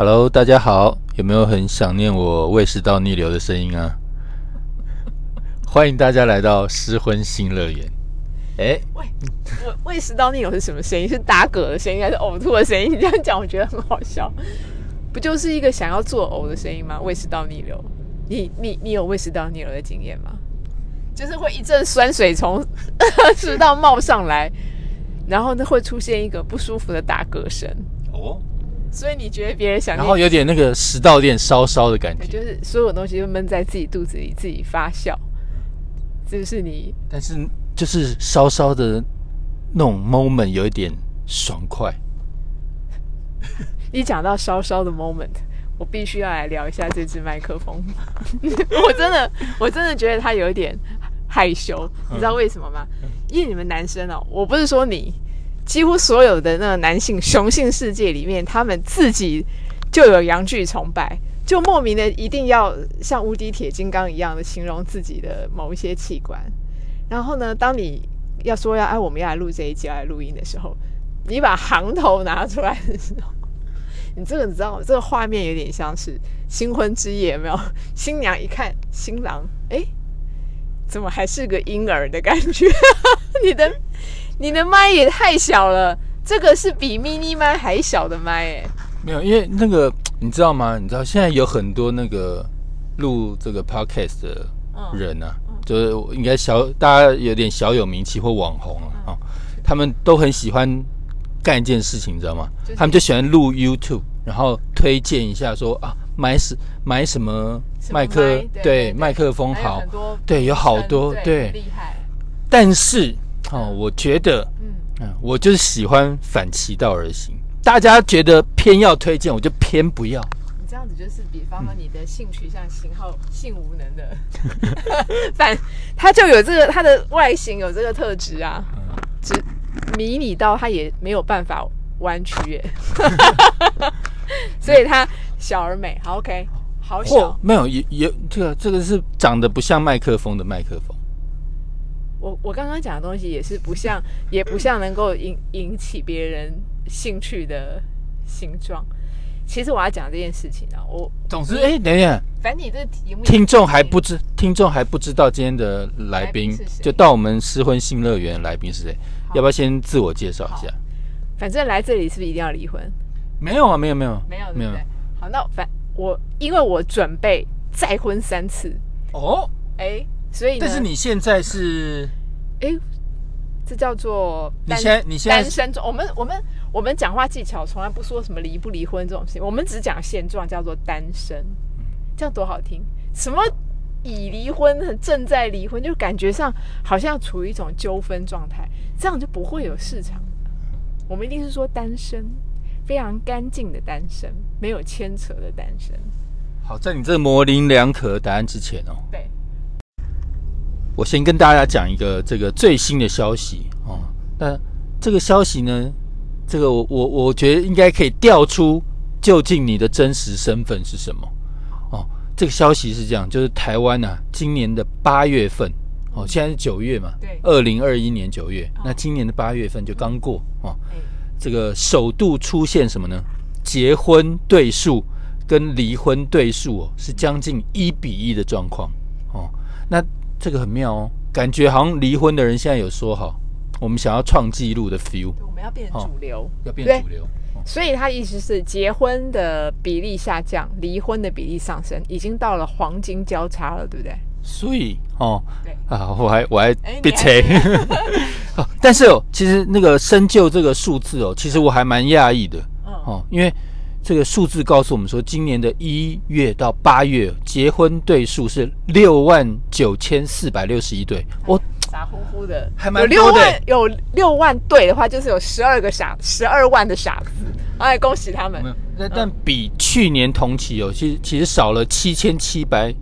Hello，大家好，有没有很想念我胃食道逆流的声音啊？欢迎大家来到失婚新乐园。哎，胃胃胃食道逆流是什么声音？是打嗝的声音，还是呕吐的声音？你这样讲，我觉得很好笑。不就是一个想要作呕的声音吗？胃食道逆流，你你你有胃食道逆流的经验吗？就是会一阵酸水从 食道冒上来，然后呢会出现一个不舒服的打嗝声。哦，所以你觉得别人想，然后有点那个食道有点烧烧的感觉，就是所有东西都闷在自己肚子里，自己发酵。这就是你，但是就是烧烧的那种 moment 有一点爽快。一讲到烧烧的 moment，我必须要来聊一下这支麦克风。我真的，我真的觉得它有一点害羞，你知道为什么吗？因为你们男生哦，我不是说你，几乎所有的那个男性雄性世界里面，他们自己就有阳具崇拜，就莫名的一定要像无敌铁金刚一样的形容自己的某一些器官。然后呢，当你要说要哎我们要来录这一集要来录音的时候，你把行头拿出来的时候。你这个你知道吗？这个画面有点像是新婚之夜，有没有？新娘一看新郎，哎，怎么还是个婴儿的感觉？你的你的麦也太小了，这个是比 mini 麦还小的麦哎。没有，因为那个 你知道吗？你知道现在有很多那个录这个 podcast 的人啊，就是应该小大家有点小有名气或网红啊，他们都很喜欢。干一件事情，你知道吗？他们就喜欢录 YouTube，然后推荐一下说啊，买什买什么麦克对麦克风好，对有好多对厉害。但是哦，我觉得嗯，我就是喜欢反其道而行。大家觉得偏要推荐，我就偏不要。你这样子就是，比方说你的性取向型号 性无能的，反他就有这个他的外形有这个特质啊，只。迷你到他也没有办法弯曲耶，所以他小而美。好，OK，好小。没有，也也这个这个是长得不像麦克风的麦克风。我我刚刚讲的东西也是不像，也不像能够引引起别人兴趣的形状。其实我要讲这件事情啊，我总之，哎，等一下，反正你这题目，听众还不知，听众还不知道今天的来宾，就到我们失婚新乐园来宾是谁？要不要先自我介绍一下？反正来这里是不是一定要离婚？没有啊，没有，没有，没有，没有。好，那反我因为我准备再婚三次哦，哎，所以但是你现在是哎，这叫做你现在你现在单身中，我们我们我们讲话技巧从来不说什么离不离婚这种事情，我们只讲现状，叫做单身，这样多好听，什么？已离婚、正在离婚，就感觉上好像处于一种纠纷状态，这样就不会有市场。我们一定是说单身，非常干净的单身，没有牵扯的单身。好，在你这模棱两可的答案之前哦，对，我先跟大家讲一个这个最新的消息哦。那这个消息呢，这个我我我觉得应该可以调出究竟你的真实身份是什么哦。这个消息是这样，就是台湾呢，今年的八月份，哦，现在是九月嘛，对，二零二一年九月，那今年的八月份就刚过哦，这个首度出现什么呢？结婚对数跟离婚对数哦，是将近一比一的状况哦，那这个很妙哦，感觉好像离婚的人现在有说好，我们想要创纪录的 feel，我们要变主流，要变主流。所以他意思是结婚的比例下降，离婚的比例上升，已经到了黄金交叉了，对不对？所以哦，对。啊，我还我还别扯。但是哦，其实那个深究这个数字哦，其实我还蛮讶异的。哦，因为这个数字告诉我们说，今年的一月到八月结婚对数是六万九千四百六十一对，我。傻乎乎的，还蛮六万有六万对的话，就是有十二个傻，十二万的傻子。哎，恭喜他们！那但比去年同期哦，其实其实少了七千七百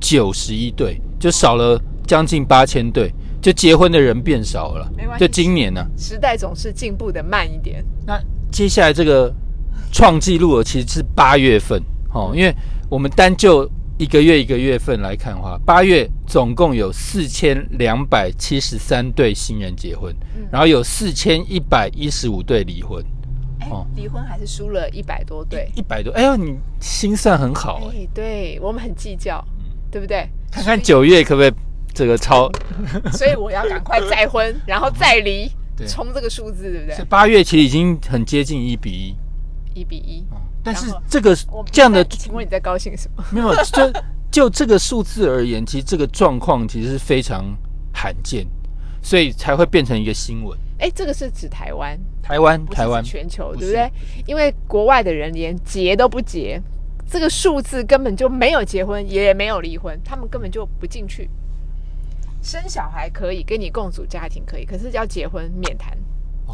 九十一对，就少了将近八千对，就结婚的人变少了。没关系，就今年呢，时代总是进步的慢一点。那接下来这个创纪录的其实是八月份哦，因为我们单就。一个月一个月份来看的话，八月总共有四千两百七十三对新人结婚，然后有四千一百一十五对离婚。哦，离婚还是输了一百多对，一百多。哎呦，你心算很好哎。对我们很计较，对不对？看看九月可不可以这个超？所以我要赶快再婚，然后再离，冲这个数字，对不对？八月其实已经很接近一比一，一比一。但是这个这样的，请问你在高兴什么？没有，就 就这个数字而言，其实这个状况其实是非常罕见，所以才会变成一个新闻。哎，这个是指台湾，台湾，台湾，全球，对不对？因为国外的人连结都不结，这个数字根本就没有结婚，也没有离婚，他们根本就不进去。生小孩可以，跟你共组家庭可以，可是要结婚免谈。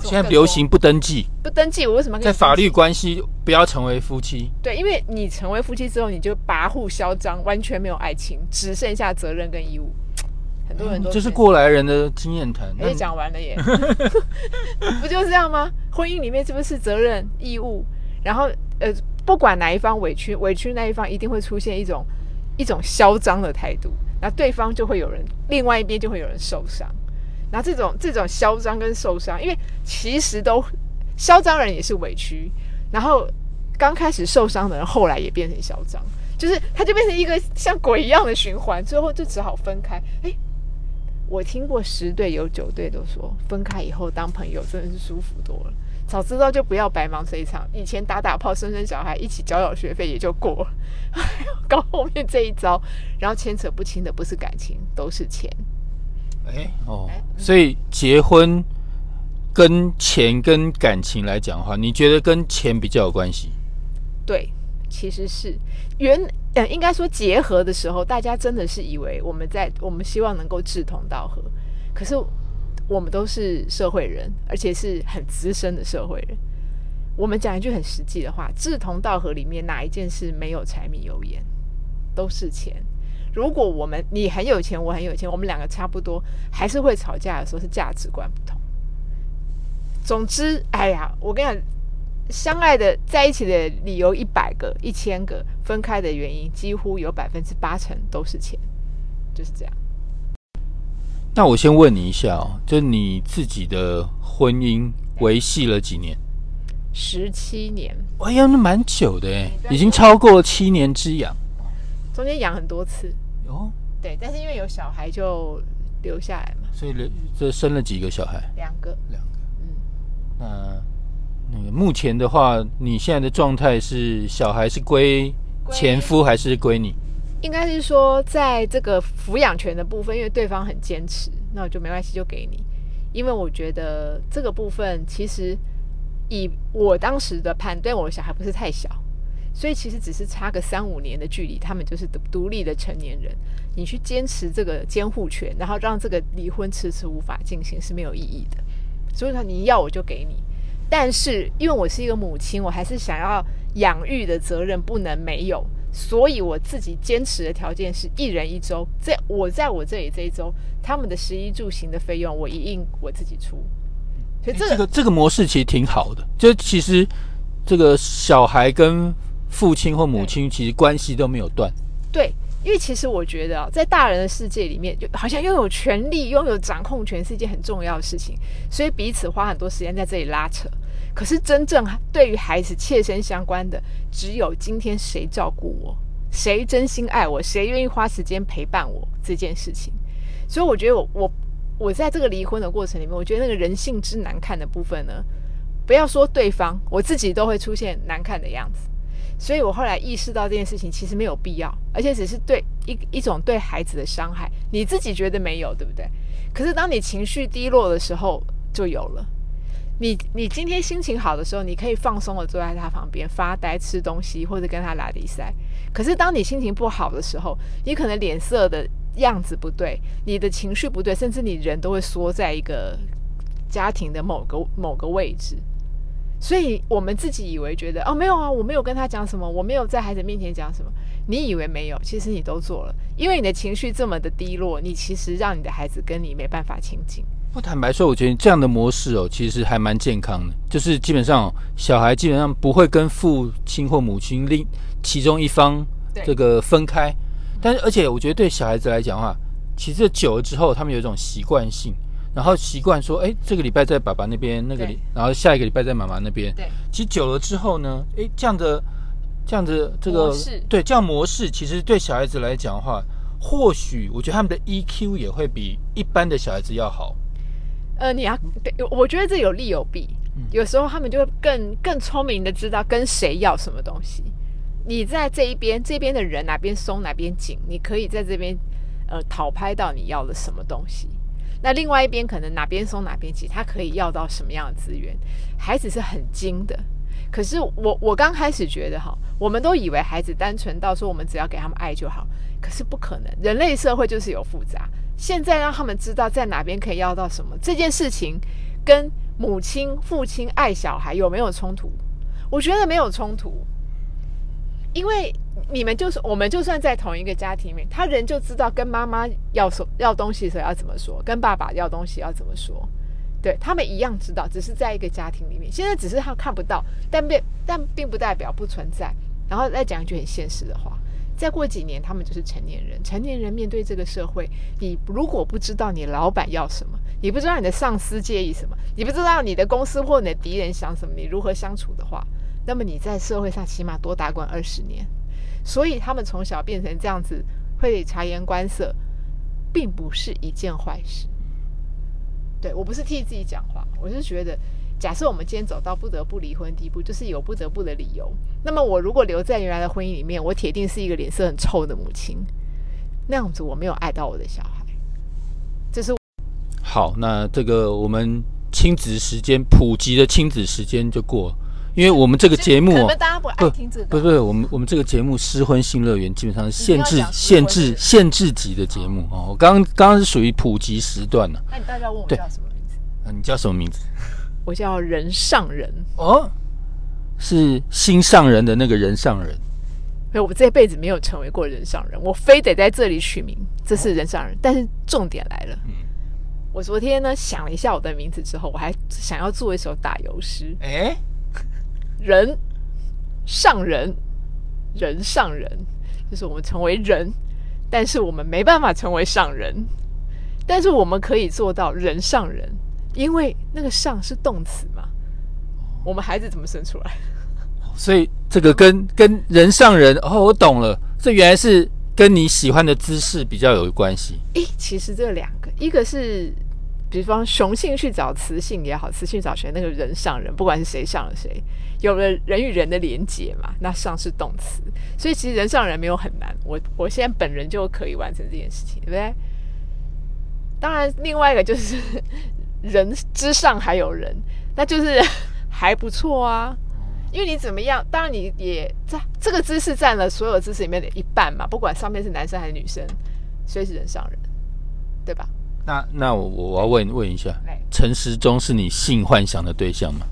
现在流行不登记，不登记，我为什么在法律关系不要成为夫妻？对，因为你成为夫妻之后，你就跋扈嚣张，完全没有爱情，只剩下责任跟义务。很多人都这是过来人的经验谈。哎，讲完了耶，不就是这样吗？婚姻里面是不是责任义务？然后呃，不管哪一方委屈，委屈那一方一定会出现一种一种嚣张的态度，那对方就会有人，另外一边就会有人受伤。然后这种这种嚣张跟受伤，因为其实都嚣张人也是委屈，然后刚开始受伤的人后来也变成嚣张，就是他就变成一个像鬼一样的循环，最后就只好分开。哎，我听过十对有九对都说分开以后当朋友真的是舒服多了，早知道就不要白忙这一场，以前打打炮生生小孩一起交缴学费也就过了，搞后面这一招，然后牵扯不清的不是感情，都是钱。哎哦，所以结婚跟钱跟感情来讲的话，你觉得跟钱比较有关系？对，其实是原呃，应该说结合的时候，大家真的是以为我们在我们希望能够志同道合，可是我们都是社会人，而且是很资深的社会人。我们讲一句很实际的话，志同道合里面哪一件事没有柴米油盐？都是钱。如果我们你很有钱，我很有钱，我们两个差不多，还是会吵架的时候是价值观不同。总之，哎呀，我跟你讲，相爱的在一起的理由一百个、一千个，分开的原因几乎有百分之八成都是钱，就是这样。那我先问你一下哦，就你自己的婚姻维系了几年？十七年。哎呀，那蛮久的哎，已经超过七年之痒。中间养很多次。哦，对，但是因为有小孩就留下来嘛，所以留这生了几个小孩？两个，两个。嗯，那那个目前的话，你现在的状态是小孩是归前夫还是归你？应该是说，在这个抚养权的部分，因为对方很坚持，那我就没关系，就给你。因为我觉得这个部分其实以我当时的判断，我的小孩不是太小。所以其实只是差个三五年的距离，他们就是独独立的成年人。你去坚持这个监护权，然后让这个离婚迟迟无法进行是没有意义的。所以说你要我就给你，但是因为我是一个母亲，我还是想要养育的责任不能没有，所以我自己坚持的条件是一人一周，在我在我这里这一周，他们的食衣住行的费用我一应我自己出。所以这个这个模式其实挺好的，就其实这个小孩跟父亲或母亲其实关系都没有断。对，因为其实我觉得啊，在大人的世界里面，就好像拥有权利、拥有掌控权是一件很重要的事情，所以彼此花很多时间在这里拉扯。可是真正对于孩子切身相关的，只有今天谁照顾我，谁真心爱我，谁愿意花时间陪伴我这件事情。所以我觉得我我我在这个离婚的过程里面，我觉得那个人性之难看的部分呢，不要说对方，我自己都会出现难看的样子。所以我后来意识到这件事情其实没有必要，而且只是对一一种对孩子的伤害。你自己觉得没有，对不对？可是当你情绪低落的时候，就有了。你你今天心情好的时候，你可以放松的坐在他旁边发呆、吃东西，或者跟他拉比赛。可是当你心情不好的时候，你可能脸色的样子不对，你的情绪不对，甚至你人都会缩在一个家庭的某个某个位置。所以我们自己以为觉得哦没有啊，我没有跟他讲什么，我没有在孩子面前讲什么。你以为没有，其实你都做了，因为你的情绪这么的低落，你其实让你的孩子跟你没办法亲近。我坦白说，我觉得这样的模式哦，其实还蛮健康的，就是基本上小孩基本上不会跟父亲或母亲另其中一方这个分开。但是而且我觉得对小孩子来讲的话，其实久了之后，他们有一种习惯性。然后习惯说，哎，这个礼拜在爸爸那边，那个礼，然后下一个礼拜在妈妈那边。对，其实久了之后呢，哎，这样的这样的这个对这样模式，其实对小孩子来讲的话，或许我觉得他们的 EQ 也会比一般的小孩子要好。呃，你要对，我觉得这有利有弊。嗯有时候他们就会更更聪明的知道跟谁要什么东西。你在这一边，这边的人哪边松哪边紧，你可以在这边呃讨拍到你要的什么东西。那另外一边可能哪边松哪边紧，他可以要到什么样的资源？孩子是很精的，可是我我刚开始觉得哈，我们都以为孩子单纯到说我们只要给他们爱就好，可是不可能，人类社会就是有复杂。现在让他们知道在哪边可以要到什么这件事情，跟母亲、父亲爱小孩有没有冲突？我觉得没有冲突，因为你们就是我们，就算在同一个家庭里面，他人就知道跟妈妈要说要东西的时候要怎么说，跟爸爸要东西要怎么说，对他们一样知道，只是在一个家庭里面，现在只是他看不到，但并但并不代表不存在。然后再讲一句很现实的话。再过几年，他们就是成年人。成年人面对这个社会，你如果不知道你老板要什么，你不知道你的上司介意什么，你不知道你的公司或你的敌人想什么，你如何相处的话，那么你在社会上起码多打滚二十年。所以他们从小变成这样子，会察言观色，并不是一件坏事。对我不是替自己讲话，我是觉得。假设我们今天走到不得不离婚地步，就是有不得不的理由。那么我如果留在原来的婚姻里面，我铁定是一个脸色很臭的母亲。那样子我没有爱到我的小孩。这是好，那这个我们亲子时间普及的亲子时间就过，因为我们这个节目，大家不爱听这个。不不，我们我们这个节目《失婚新乐园》基本上是限制限制限制级的节目哦。我刚刚刚是属于普及时段呢。那你大家问我叫什么名字？你叫什么名字？我叫人上人哦，是心上人的那个人上人。没有，我这辈子没有成为过人上人，我非得在这里取名，这是人上人。但是重点来了，我昨天呢想了一下我的名字之后，我还想要做一首打油诗。哎，人上人，人上人，就是我们成为人，但是我们没办法成为上人，但是我们可以做到人上人。因为那个上是动词嘛，我们孩子怎么生出来？所以这个跟跟人上人哦，我懂了，这原来是跟你喜欢的姿势比较有关系。诶，其实这两个，一个是比方雄性去找雌性也好，雌性找谁，那个人上人，不管是谁上了谁，有了人与人的连接嘛，那上是动词，所以其实人上人没有很难，我我现在本人就可以完成这件事情，对不对？当然，另外一个就是。人之上还有人，那就是还不错啊。因为你怎么样，当然你也在这个姿势占了所有姿势里面的一半嘛。不管上面是男生还是女生，所以是人上人，对吧？那那我我要问问一下，陈时中是你性幻想的对象吗？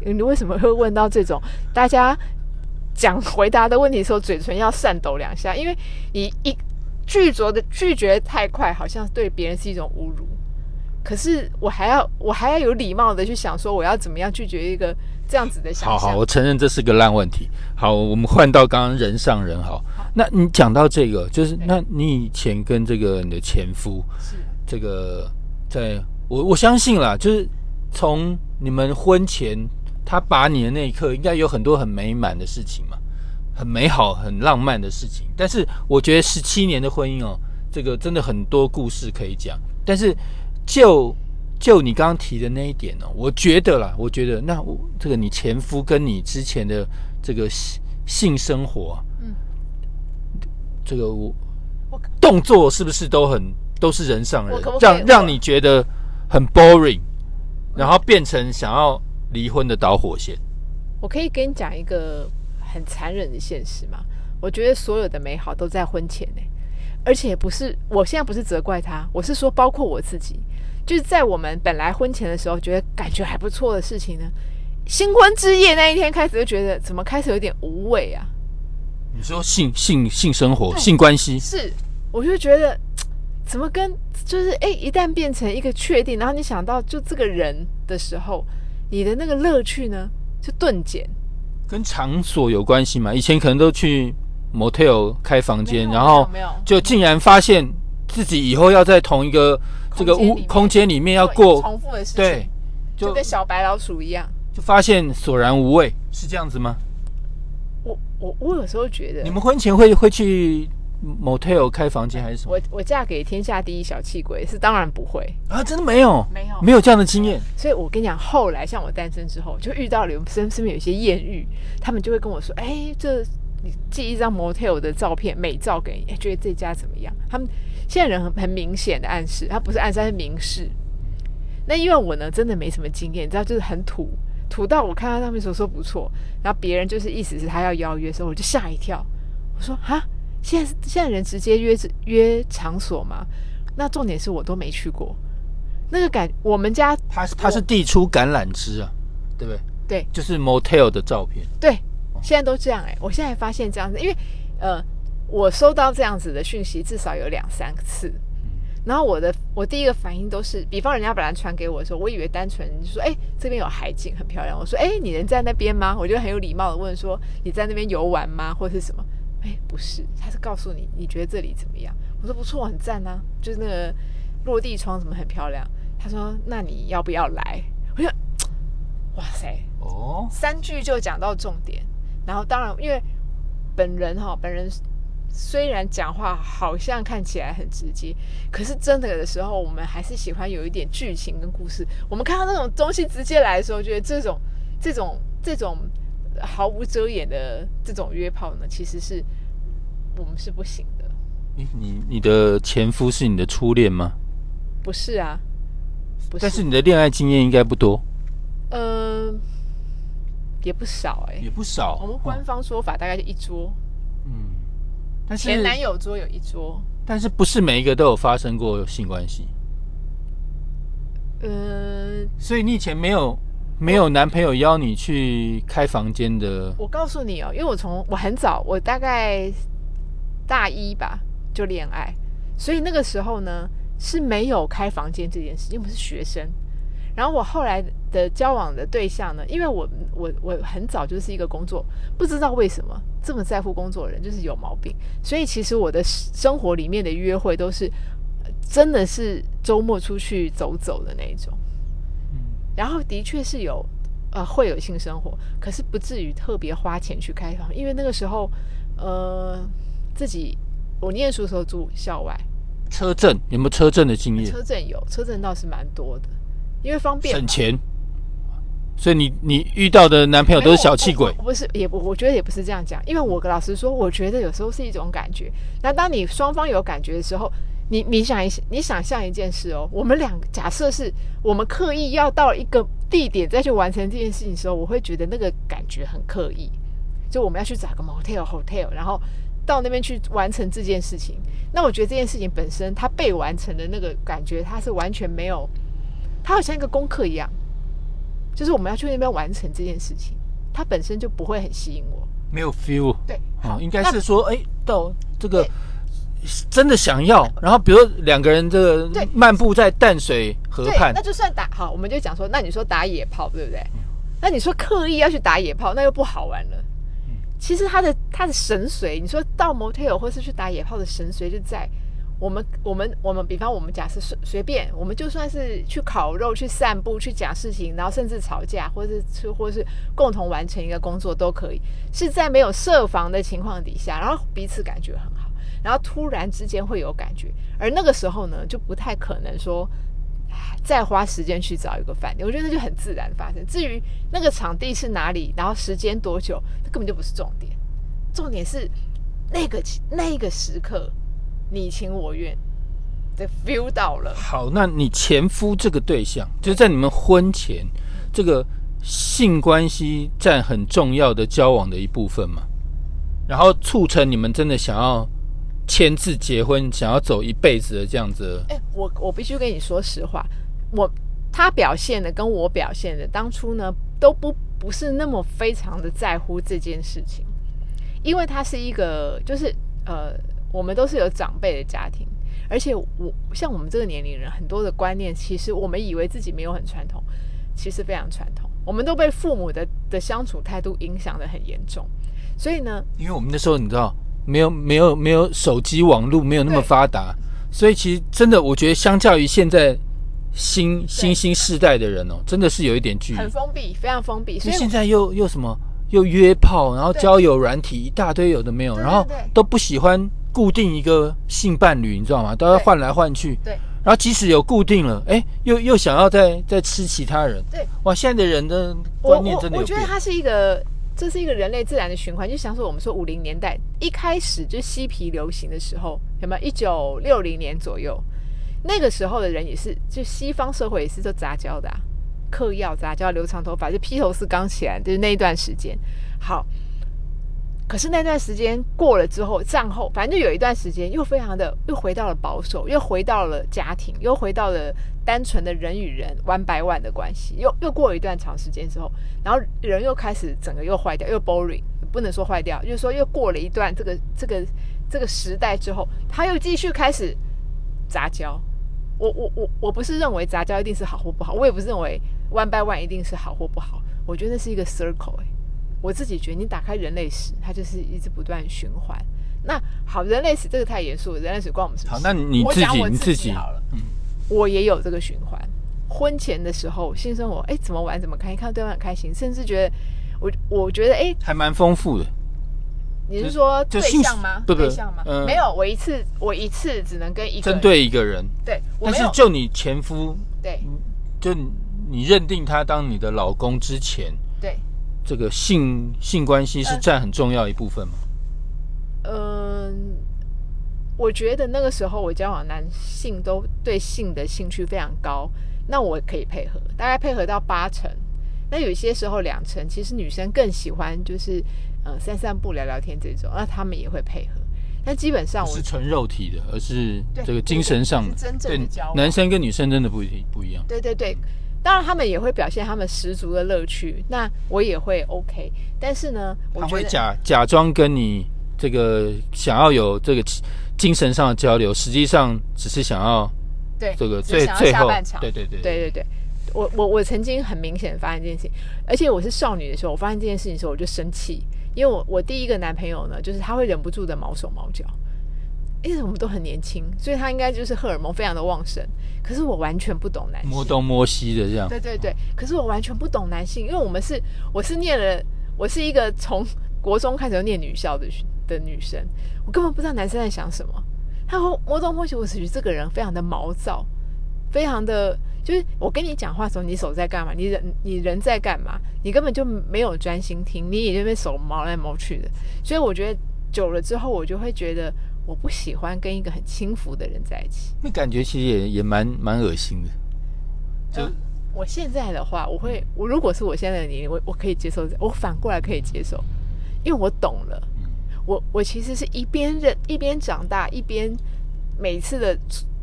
你为什么会问到这种？大家讲回答的问题的时候，嘴唇要颤抖两下，因为你一拒绝的拒绝太快，好像对别人是一种侮辱。可是我还要，我还要有礼貌的去想说，我要怎么样拒绝一个这样子的想好好，我承认这是个烂问题。好，我们换到刚刚人上人好。那你讲到这个，就是那你以前跟这个你的前夫，是这个，在我我相信啦，就是从你们婚前他把你的那一刻，应该有很多很美满的事情嘛，很美好、很浪漫的事情。但是我觉得十七年的婚姻哦，这个真的很多故事可以讲，但是。就就你刚刚提的那一点呢，我觉得啦，我觉得那我这个你前夫跟你之前的这个性性生活，嗯，这个我动作是不是都很都是人上人，让让你觉得很 boring，然后变成想要离婚的导火线？我可以跟你讲一个很残忍的现实吗？我觉得所有的美好都在婚前呢，而且不是我现在不是责怪他，我是说包括我自己。就是在我们本来婚前的时候，觉得感觉还不错的事情呢，新婚之夜那一天开始就觉得怎么开始有点无味啊？你说性性性生活、性关系是，我就觉得 怎么跟就是哎，一旦变成一个确定，然后你想到就这个人的时候，你的那个乐趣呢就顿减。跟场所有关系吗？以前可能都去 motel 开房间，然后就竟然发现自己以后要在同一个。这个屋空间里面要过重复的事情，对，就跟小白老鼠一样，就发现索然无味，是这样子吗？我我我有时候觉得，你们婚前会会去 motel 开房间还是什么？我我嫁给天下第一小气鬼是当然不会啊，真的没有，没有没有这样的经验。所以我跟你讲，后来像我单身之后，就遇到了身身边有一些艳遇，他们就会跟我说：“哎，这你寄一张 motel 的照片美照给你，觉得这家怎么样？”他们现在人很很明显的暗示，他不是暗示，是明示。那因为我呢，真的没什么经验，你知道，就是很土。土到我看到上面时候说不错，然后别人就是意思是他要邀约的时候，我就吓一跳。我说啊，现在现在人直接约约场所吗？那重点是我都没去过，那个感我们家他他是递出橄榄枝啊，对不对？对，就是 motel 的照片。对，现在都这样哎，我现在发现这样子，因为呃，我收到这样子的讯息至少有两三次。然后我的我第一个反应都是，比方人家本来传给我的时候，我以为单纯就说，哎，这边有海景很漂亮。我说，哎，你人在那边吗？我就很有礼貌的问说，你在那边游玩吗，或者是什么？哎，不是，他是告诉你，你觉得这里怎么样？我说不错，很赞啊，就是那个落地窗怎么很漂亮。他说，那你要不要来？我说，哇塞，哦，三句就讲到重点。然后当然，因为本人哈，本人。虽然讲话好像看起来很直接，可是真的的时候，我们还是喜欢有一点剧情跟故事。我们看到那种东西直接来的时候，觉得这种、这种、这种毫无遮掩的这种约炮呢，其实是我们是不行的。你你你的前夫是你的初恋吗？不是啊，不是。但是你的恋爱经验应该不多。嗯，也不少哎，也不少。我们官方说法大概就一桌。嗯。前男友桌有一桌，但是不是每一个都有发生过性关系？嗯，所以你以前没有没有男朋友邀你去开房间的？我告诉你哦，因为我从我很早，我大概大一吧就恋爱，所以那个时候呢是没有开房间这件事，因为我是学生。然后我后来的交往的对象呢，因为我我我很早就是一个工作，不知道为什么这么在乎工作的人就是有毛病，所以其实我的生活里面的约会都是真的是周末出去走走的那一种，嗯，然后的确是有呃会有性生活，可是不至于特别花钱去开房，因为那个时候呃自己我念书的时候住校外，车震有没有车震的经验？车震有，车震倒是蛮多的。因为方便省钱，所以你你遇到的男朋友都是小气鬼？不是，也不，我觉得也不是这样讲。因为我老实说，我觉得有时候是一种感觉。那当你双方有感觉的时候，你你想一你想象一件事哦，我们两假设是我们刻意要到一个地点再去完成这件事情的时候，我会觉得那个感觉很刻意。就我们要去找个 motel hotel，然后到那边去完成这件事情。那我觉得这件事情本身它被完成的那个感觉，它是完全没有。它好像一个功课一样，就是我们要去那边完成这件事情，它本身就不会很吸引我，没有 feel。对，哦，应该是说，哎，到这个真的想要，然后比如两个人这个漫步在淡水河畔，那就算打好，我们就讲说，那你说打野炮对不对？那你说刻意要去打野炮，那又不好玩了。其实他的他的神髓，你说到 motel 或是去打野炮的神髓就在。我们我们我们，比方我们假设随随便，我们就算是去烤肉、去散步、去讲事情，然后甚至吵架，或者是或是共同完成一个工作都可以，是在没有设防的情况底下，然后彼此感觉很好，然后突然之间会有感觉，而那个时候呢，就不太可能说再花时间去找一个饭店，我觉得那就很自然发生。至于那个场地是哪里，然后时间多久，那根本就不是重点，重点是那个那个时刻。你情我愿的 feel 到了。好，那你前夫这个对象，就是在你们婚前，这个性关系占很重要的交往的一部分嘛？然后促成你们真的想要签字结婚，想要走一辈子的这样子。哎，我我必须跟你说实话，我他表现的跟我表现的当初呢，都不不是那么非常的在乎这件事情，因为他是一个就是呃。我们都是有长辈的家庭，而且我像我们这个年龄人，很多的观念，其实我们以为自己没有很传统，其实非常传统。我们都被父母的的相处态度影响的很严重，所以呢，因为我们那时候你知道，没有没有没有手机网络没有那么发达，所以其实真的，我觉得相较于现在新新兴世代的人哦，真的是有一点距离，很封闭，非常封闭。所以现在又又什么又约炮，然后交友软体一大堆有的没有，然后都不喜欢固定一个性伴侣，你知道吗？都要换来换去。对。然后即使有固定了，哎，又又想要再再吃其他人。对。哇，现在的人的观念真的我觉得它是一个。这是一个人类自然的循环，就像说我们说五零年代一开始就嬉皮流行的时候，有没有？一九六零年左右，那个时候的人也是，就西方社会也是都杂交的啊，嗑药杂交，留长头发，就披头士刚起来，就是那一段时间。好，可是那段时间过了之后，战后反正就有一段时间，又非常的又回到了保守，又回到了家庭，又回到了。单纯的人与人 one by one 的关系，又又过了一段长时间之后，然后人又开始整个又坏掉，又 boring，不能说坏掉，就是说又过了一段这个这个这个时代之后，他又继续开始杂交。我我我我不是认为杂交一定是好或不好，我也不是认为 one by one 一定是好或不好。我觉得那是一个 circle，哎，我自己觉得你打开人类史，它就是一直不断循环。那好，人类史这个太严肃，人类史关我们什么？好，那你自己你自己好了，嗯。我也有这个循环，婚前的时候性生活，哎，怎么玩怎么开心，看到对方很开心，甚至觉得我我觉得哎，还蛮丰富的。你是说对象吗？不对象吗？没有，我一次我一次只能跟一个针对一个人。对，但是就你前夫，对，就你认定他当你的老公之前，对，这个性性关系是占很重要一部分吗？嗯。我觉得那个时候我交往男性都对性的兴趣非常高，那我可以配合，大概配合到八成。那有些时候两成，其实女生更喜欢就是呃散散步、聊聊天这种，那他们也会配合。但基本上我是纯肉体的，而是这个精神上的。真正的交往，男生跟女生真的不一不一样。对对对，当然他们也会表现他们十足的乐趣，那我也会 OK。但是呢，他会假假装跟你这个想要有这个。精神上的交流，实际上只是想要对这个最最后，对对对对对对，我我我曾经很明显发现这件事情，而且我是少女的时候，我发现这件事情的时候我就生气，因为我我第一个男朋友呢，就是他会忍不住的毛手毛脚，因为我们都很年轻，所以他应该就是荷尔蒙非常的旺盛，可是我完全不懂男性，摸东摸西的这样，对对对，可是我完全不懂男性，因为我们是我是念了，我是一个从国中开始就念女校的。的女生，我根本不知道男生在想什么。他说摸东摸西，我只觉得这个人非常的毛躁，非常的就是我跟你讲话的时候，你手在干嘛？你人你人在干嘛？你根本就没有专心听，你也就被手毛来毛去的。所以我觉得久了之后，我就会觉得我不喜欢跟一个很轻浮的人在一起。那感觉其实也也蛮蛮恶心的。就我现在的话，我会我如果是我现在的年龄，我我可以接受，我反过来可以接受，因为我懂了。我我其实是一边认一边长大，一边每次的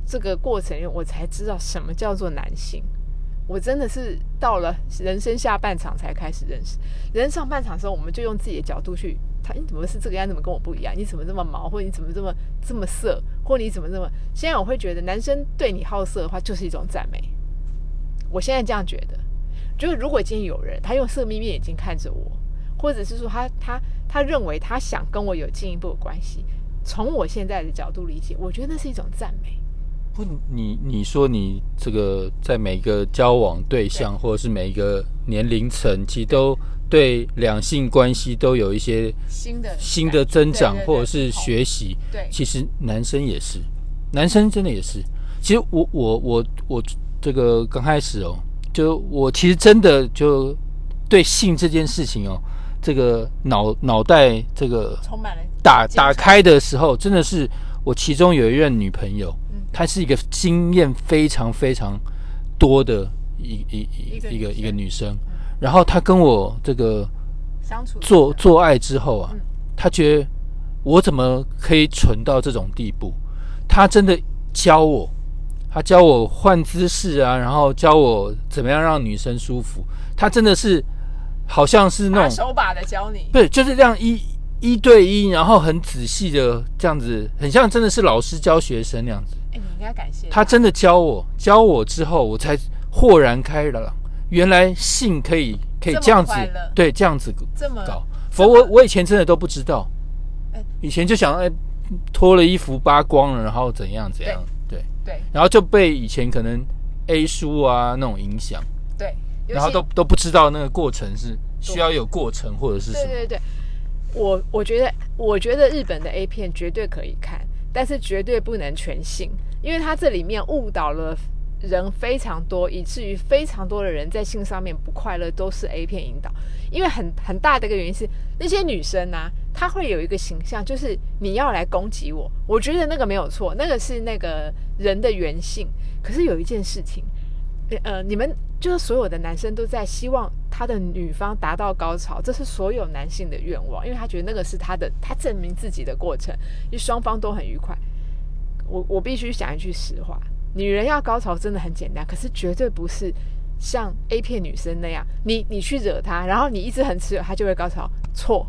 这个过程，我才知道什么叫做男性。我真的是到了人生下半场才开始认识。人上半场的时候，我们就用自己的角度去，他你怎么是这个样？怎么跟我不一样？你怎么这么毛？或者你怎么这么这么色？或你怎么这么……现在我会觉得，男生对你好色的话，就是一种赞美。我现在这样觉得，就是如果今天有人他用色眯眯眼睛看着我。或者是说他他他认为他想跟我有进一步的关系，从我现在的角度理解，我觉得那是一种赞美。不，你你说你这个在每个交往对象或者是每一个年龄层，其实都对两性关系都有一些新的新的增长或者是学习。对，其实男生也是，男生真的也是。其实我我我我这个刚开始哦，就我其实真的就对性这件事情哦。这个脑脑袋这个充满了打打开的时候，真的是我其中有一任女朋友，她是一个经验非常非常多的一一一一个一个女生。然后他跟我这个相处做做爱之后啊，他觉得我怎么可以蠢到这种地步？他真的教我，他教我换姿势啊，然后教我怎么样让女生舒服。他真的是。好像是那种手把的教你，对，就是这样一一对一，然后很仔细的这样子，很像真的是老师教学生那样子。哎，你应该感谢他，真的教我，教我之后，我才豁然开朗，原来性可以可以这样子，对，这样子这么搞。否我我以前真的都不知道，以前就想哎脱了衣服扒光了，然后怎样怎样，对对，然后就被以前可能 A 书啊那种影响，对，然后都都不知道那个过程是需要有过程或者是什么。对对对，我我觉得我觉得日本的 A 片绝对可以看，但是绝对不能全信，因为它这里面误导了。人非常多，以至于非常多的人在性上面不快乐，都是 A 片引导。因为很很大的一个原因是，那些女生呢，她会有一个形象，就是你要来攻击我。我觉得那个没有错，那个是那个人的原性。可是有一件事情，呃，你们就是所有的男生都在希望他的女方达到高潮，这是所有男性的愿望，因为他觉得那个是他的他证明自己的过程，因为双方都很愉快。我我必须讲一句实话。女人要高潮真的很简单，可是绝对不是像 A 片女生那样，你你去惹她，然后你一直很持久，她就会高潮。错，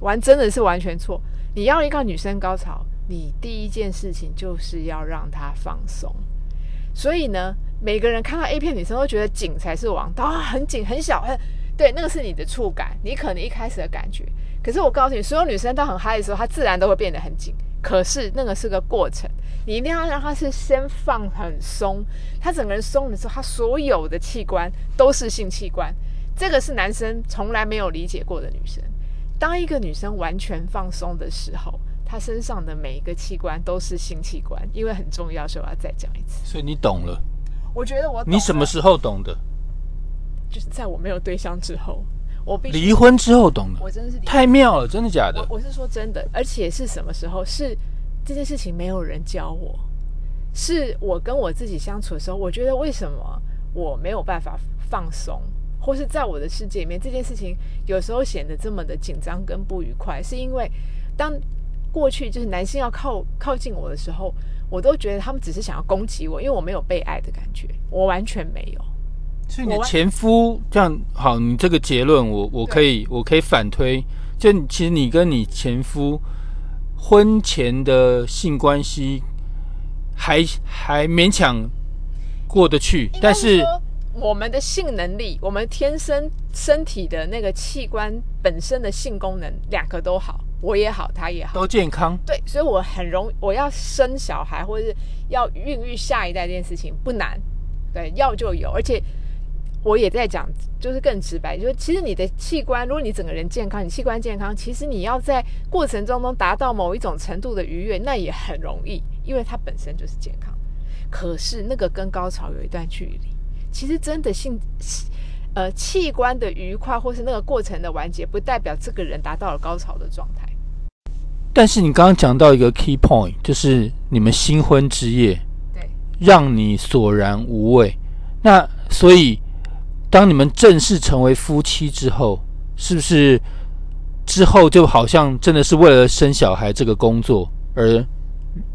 完真的是完全错。你要一个女生高潮，你第一件事情就是要让她放松。所以呢，每个人看到 A 片女生都觉得紧才是王道，很紧很小，很对，那个是你的触感，你可能一开始的感觉。可是我告诉你，所有女生都很嗨的时候，她自然都会变得很紧。可是那个是个过程，你一定要让他是先放很松，他整个人松的时候，他所有的器官都是性器官，这个是男生从来没有理解过的女生。当一个女生完全放松的时候，她身上的每一个器官都是性器官，因为很重要，所以我要再讲一次。所以你懂了？我觉得我你什么时候懂的？就是在我没有对象之后。我离婚之后懂的，我真的是太妙了，真的假的？我是说真的，而且是什么时候？是这件事情没有人教我，是我跟我自己相处的时候，我觉得为什么我没有办法放松，或是在我的世界里面，这件事情有时候显得这么的紧张跟不愉快，是因为当过去就是男性要靠靠近我的时候，我都觉得他们只是想要攻击我，因为我没有被爱的感觉，我完全没有。所以你的前夫这样好，你这个结论我我可以我可以反推，就其实你跟你前夫婚前的性关系还还勉强过得去，但是我们的性能力，我们天生身体的那个器官本身的性功能两个都好，我也好，他也好，都健康。对，所以我很容我要生小孩或者是要孕育下一代这件事情不难，对，要就有，而且。我也在讲，就是更直白，就是其实你的器官，如果你整个人健康，你器官健康，其实你要在过程中中达到某一种程度的愉悦，那也很容易，因为它本身就是健康。可是那个跟高潮有一段距离。其实真的性，呃，器官的愉快或是那个过程的完结，不代表这个人达到了高潮的状态。但是你刚刚讲到一个 key point，就是你们新婚之夜，对，让你索然无味。那所以。当你们正式成为夫妻之后，是不是之后就好像真的是为了生小孩这个工作而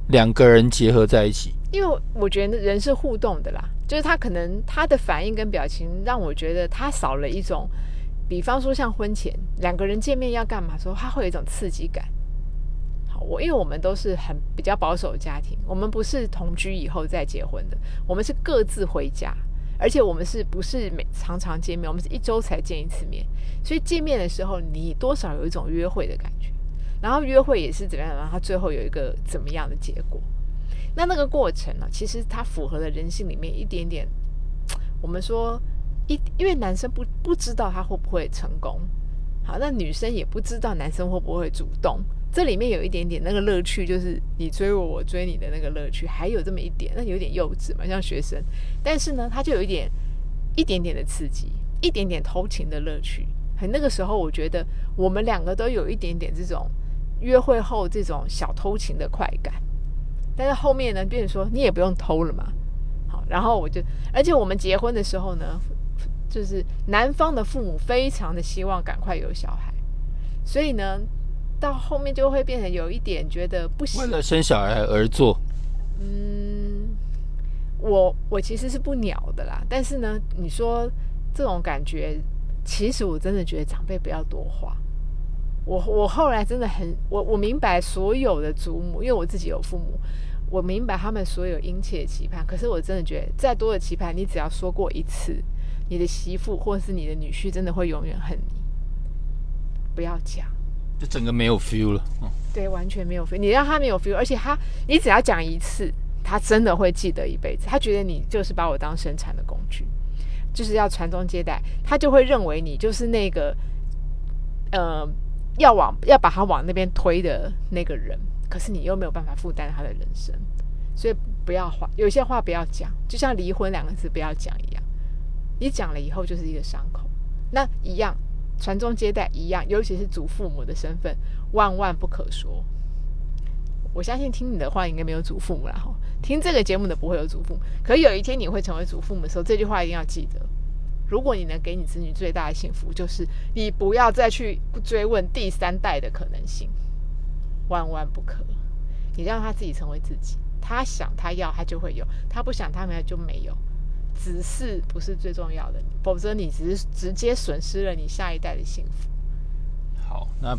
两个人结合在一起？因为我觉得人是互动的啦，就是他可能他的反应跟表情让我觉得他少了一种，比方说像婚前两个人见面要干嘛时候，他会有一种刺激感。好，我因为我们都是很比较保守的家庭，我们不是同居以后再结婚的，我们是各自回家。而且我们是不是每常常见面？我们是一周才见一次面，所以见面的时候，你多少有一种约会的感觉。然后约会也是怎么样？然后他最后有一个怎么样的结果？那那个过程呢？其实它符合了人性里面一点点。我们说一，因为男生不不知道他会不会成功，好，那女生也不知道男生会不会主动。这里面有一点点那个乐趣，就是你追我，我追你的那个乐趣，还有这么一点，那有点幼稚嘛，像学生。但是呢，他就有一点一点点的刺激，一点点偷情的乐趣。很那个时候，我觉得我们两个都有一点点这种约会后这种小偷情的快感。但是后面呢，别人说你也不用偷了嘛。好，然后我就，而且我们结婚的时候呢，就是男方的父母非常的希望赶快有小孩，所以呢。到后面就会变成有一点觉得不行，为了生小孩而做。嗯，我我其实是不鸟的啦。但是呢，你说这种感觉，其实我真的觉得长辈不要多话。我我后来真的很我我明白所有的祖母，因为我自己有父母，我明白他们所有殷切的期盼。可是我真的觉得，再多的期盼，你只要说过一次，你的媳妇或者是你的女婿，真的会永远恨你。不要讲。就整个没有 feel 了，嗯对，完全没有 feel。你让他没有 feel，而且他，你只要讲一次，他真的会记得一辈子。他觉得你就是把我当生产的工具，就是要传宗接代，他就会认为你就是那个，呃，要往要把他往那边推的那个人。可是你又没有办法负担他的人生，所以不要话，有些话不要讲，就像离婚两个字不要讲一样。你讲了以后就是一个伤口。那一样传宗接代一样，尤其是祖父母的身份，万万不可说。我相信听你的话应该没有祖父母了哈，听这个节目的不会有祖父母。可有一天你会成为祖父母的时候，这句话一定要记得。如果你能给你子女最大的幸福，就是你不要再去追问第三代的可能性，万万不可。你让他自己成为自己，他想他要他就会有，他不想他没有就没有。只是不是最重要的，否则你只是直接损失了你下一代的幸福。好，那。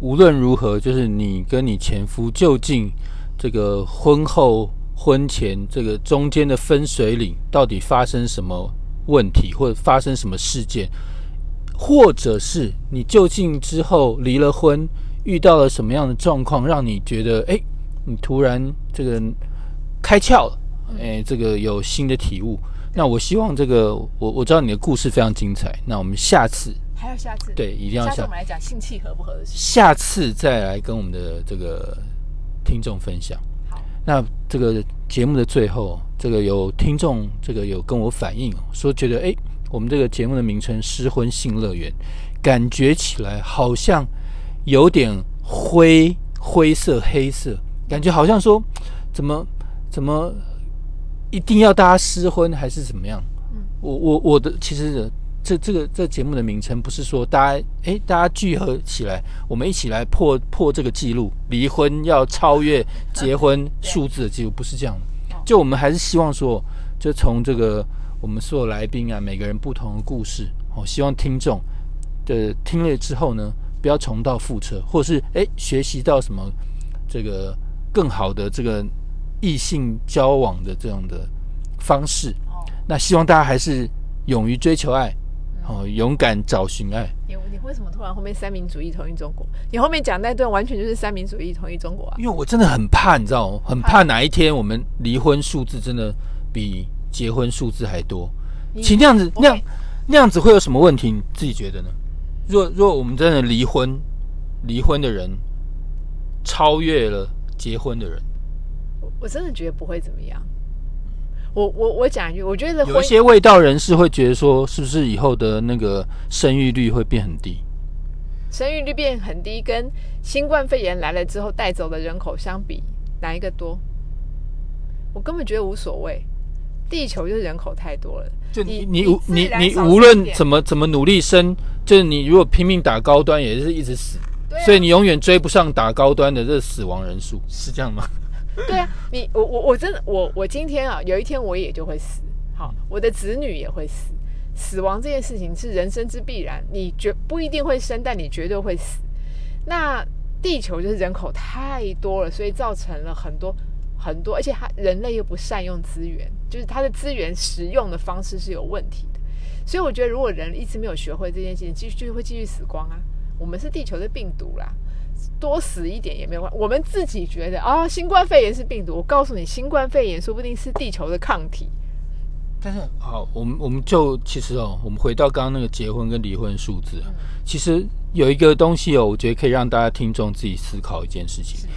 无论如何，就是你跟你前夫究竟这个婚后、婚前这个中间的分水岭，到底发生什么问题，或者发生什么事件，或者是你究竟之后离了婚，遇到了什么样的状况，让你觉得哎，你突然这个开窍了，哎，这个有新的体悟。那我希望这个我我知道你的故事非常精彩，那我们下次。还有下次，对，一定要下次我们来讲性气合不合的事。下次再来跟我们的这个听众分享。好，那这个节目的最后，这个有听众这个有跟我反映说，觉得哎，我们这个节目的名称《失婚性乐园》，感觉起来好像有点灰灰色、黑色，感觉好像说怎么怎么一定要大家私婚还是怎么样？嗯，我我我的其实。这这个这节目的名称不是说大家哎，大家聚合起来，我们一起来破破这个记录，离婚要超越结婚 数字的记录，不是这样的。就我们还是希望说，就从这个我们所有来宾啊，每个人不同的故事，哦，希望听众的听了之后呢，不要重蹈覆辙，或是哎学习到什么这个更好的这个异性交往的这样的方式。那希望大家还是勇于追求爱。哦，勇敢找寻爱。你你为什么突然后面三民主义统一中国？你后面讲那段完全就是三民主义统一中国啊！因为我真的很怕，你知道吗？很怕哪一天我们离婚数字真的比结婚数字还多。其实那样子，那样那样子会有什么问题？你自己觉得呢？若若我们真的离婚，离婚的人超越了结婚的人，我我真的觉得不会怎么样。我我我讲一句，我觉得有一些味道人士会觉得说，是不是以后的那个生育率会变很低？生育率变很低，跟新冠肺炎来了之后带走的人口相比，哪一个多？我根本觉得无所谓。地球就是人口太多了，就你你你你无论怎么怎么努力生，就是你如果拼命打高端，也是一直死，所以你永远追不上打高端的这死亡人数，是这样吗？对啊，你我我我真的我我今天啊，有一天我也就会死，好，我的子女也会死，死亡这件事情是人生之必然，你绝不一定会生，但你绝对会死。那地球就是人口太多了，所以造成了很多很多，而且他人类又不善用资源，就是他的资源使用的方式是有问题的。所以我觉得，如果人一直没有学会这件事情，继续就会继续死光啊。我们是地球的病毒啦。多死一点也没有关我们自己觉得啊，新冠肺炎是病毒。我告诉你，新冠肺炎说不定是地球的抗体。但是好，我们我们就其实哦，我们回到刚刚那个结婚跟离婚数字，其实有一个东西哦，我觉得可以让大家听众自己思考一件事情。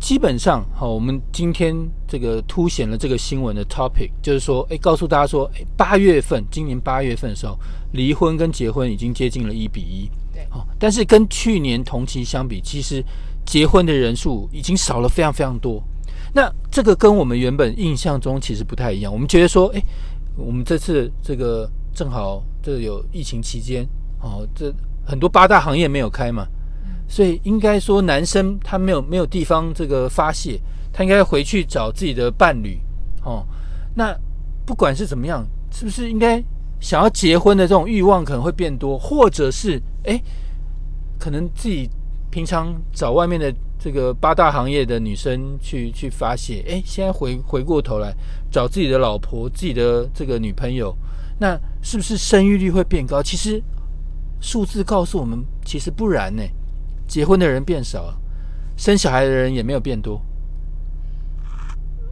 基本上好，我们今天这个凸显了这个新闻的 topic，就是说，哎，告诉大家说，哎，八月份，今年八月份的时候，离婚跟结婚已经接近了一比一。哦，但是跟去年同期相比，其实结婚的人数已经少了非常非常多。那这个跟我们原本印象中其实不太一样。我们觉得说，哎，我们这次这个正好这有疫情期间，哦，这很多八大行业没有开嘛，所以应该说男生他没有没有地方这个发泄，他应该回去找自己的伴侣。哦，那不管是怎么样，是不是应该想要结婚的这种欲望可能会变多，或者是？哎，可能自己平常找外面的这个八大行业的女生去去发泄，哎，现在回回过头来找自己的老婆、自己的这个女朋友，那是不是生育率会变高？其实数字告诉我们，其实不然呢。结婚的人变少了，生小孩的人也没有变多。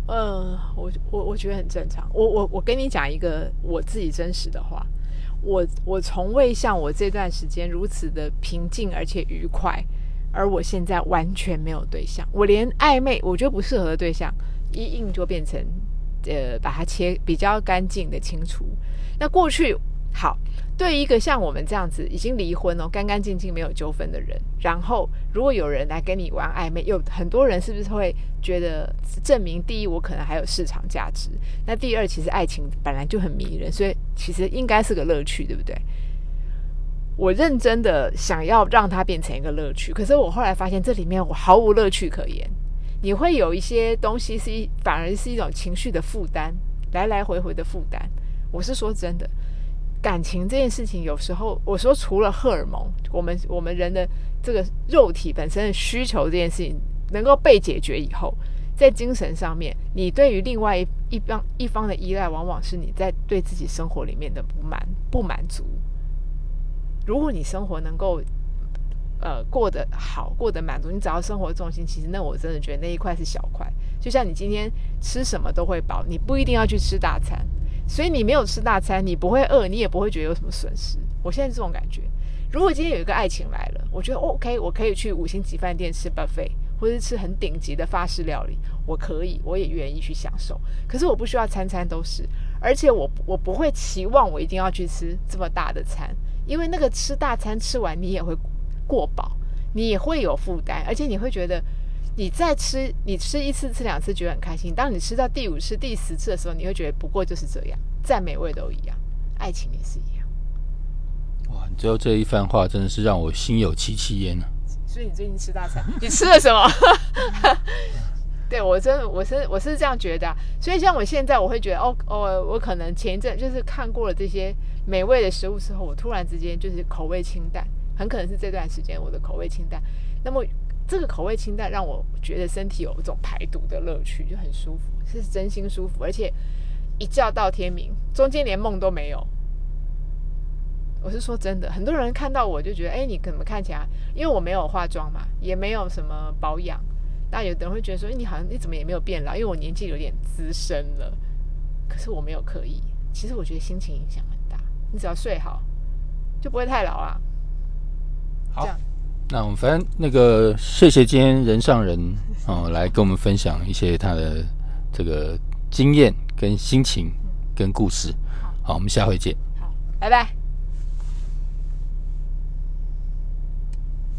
呃，我我我觉得很正常。我我我跟你讲一个我自己真实的话，我我从未像我这段时间如此的平静而且愉快，而我现在完全没有对象，我连暧昧我觉得不适合的对象一硬就变成呃把它切比较干净的清除。那过去。好，对一个像我们这样子已经离婚哦，干干净净没有纠纷的人，然后如果有人来跟你玩暧昧，有很多人是不是会觉得证明第一，我可能还有市场价值？那第二，其实爱情本来就很迷人，所以其实应该是个乐趣，对不对？我认真的想要让它变成一个乐趣，可是我后来发现这里面我毫无乐趣可言。你会有一些东西是一，反而是一种情绪的负担，来来回回的负担。我是说真的。感情这件事情，有时候我说，除了荷尔蒙，我们我们人的这个肉体本身的需求这件事情能够被解决以后，在精神上面，你对于另外一一方一方的依赖，往往是你在对自己生活里面的不满不满足。如果你生活能够呃过得好，过得满足，你找到生活重心，其实那我真的觉得那一块是小块。就像你今天吃什么都会饱，你不一定要去吃大餐。所以你没有吃大餐，你不会饿，你也不会觉得有什么损失。我现在这种感觉，如果今天有一个爱情来了，我觉得 OK，我可以去五星级饭店吃 buffet，或者吃很顶级的法式料理，我可以，我也愿意去享受。可是我不需要餐餐都是，而且我我不会期望我一定要去吃这么大的餐，因为那个吃大餐吃完你也会过饱，你也会有负担，而且你会觉得。你再吃，你吃一次、吃两次觉得很开心。当你吃到第五次、第十次的时候，你会觉得不过就是这样，再美味都一样，爱情也是一样。哇，你最后这一番话真的是让我心有戚戚焉啊！所以你最近吃大餐，你吃了什么？对我真我是我是这样觉得。所以像我现在，我会觉得哦哦，我可能前一阵就是看过了这些美味的食物之后，我突然之间就是口味清淡，很可能是这段时间我的口味清淡。那么。这个口味清淡让我觉得身体有一种排毒的乐趣，就很舒服，是真心舒服，而且一觉到天明，中间连梦都没有。我是说真的，很多人看到我就觉得，哎，你怎么看起来？因为我没有化妆嘛，也没有什么保养，那有的人会觉得说，哎你好像你怎么也没有变老，因为我年纪有点资深了。可是我没有刻意，其实我觉得心情影响很大。你只要睡好，就不会太老啊。好。那我们反正那个，谢谢今天人上人哦，来跟我们分享一些他的这个经验、跟心情、跟故事。好，我们下回见。好，拜拜。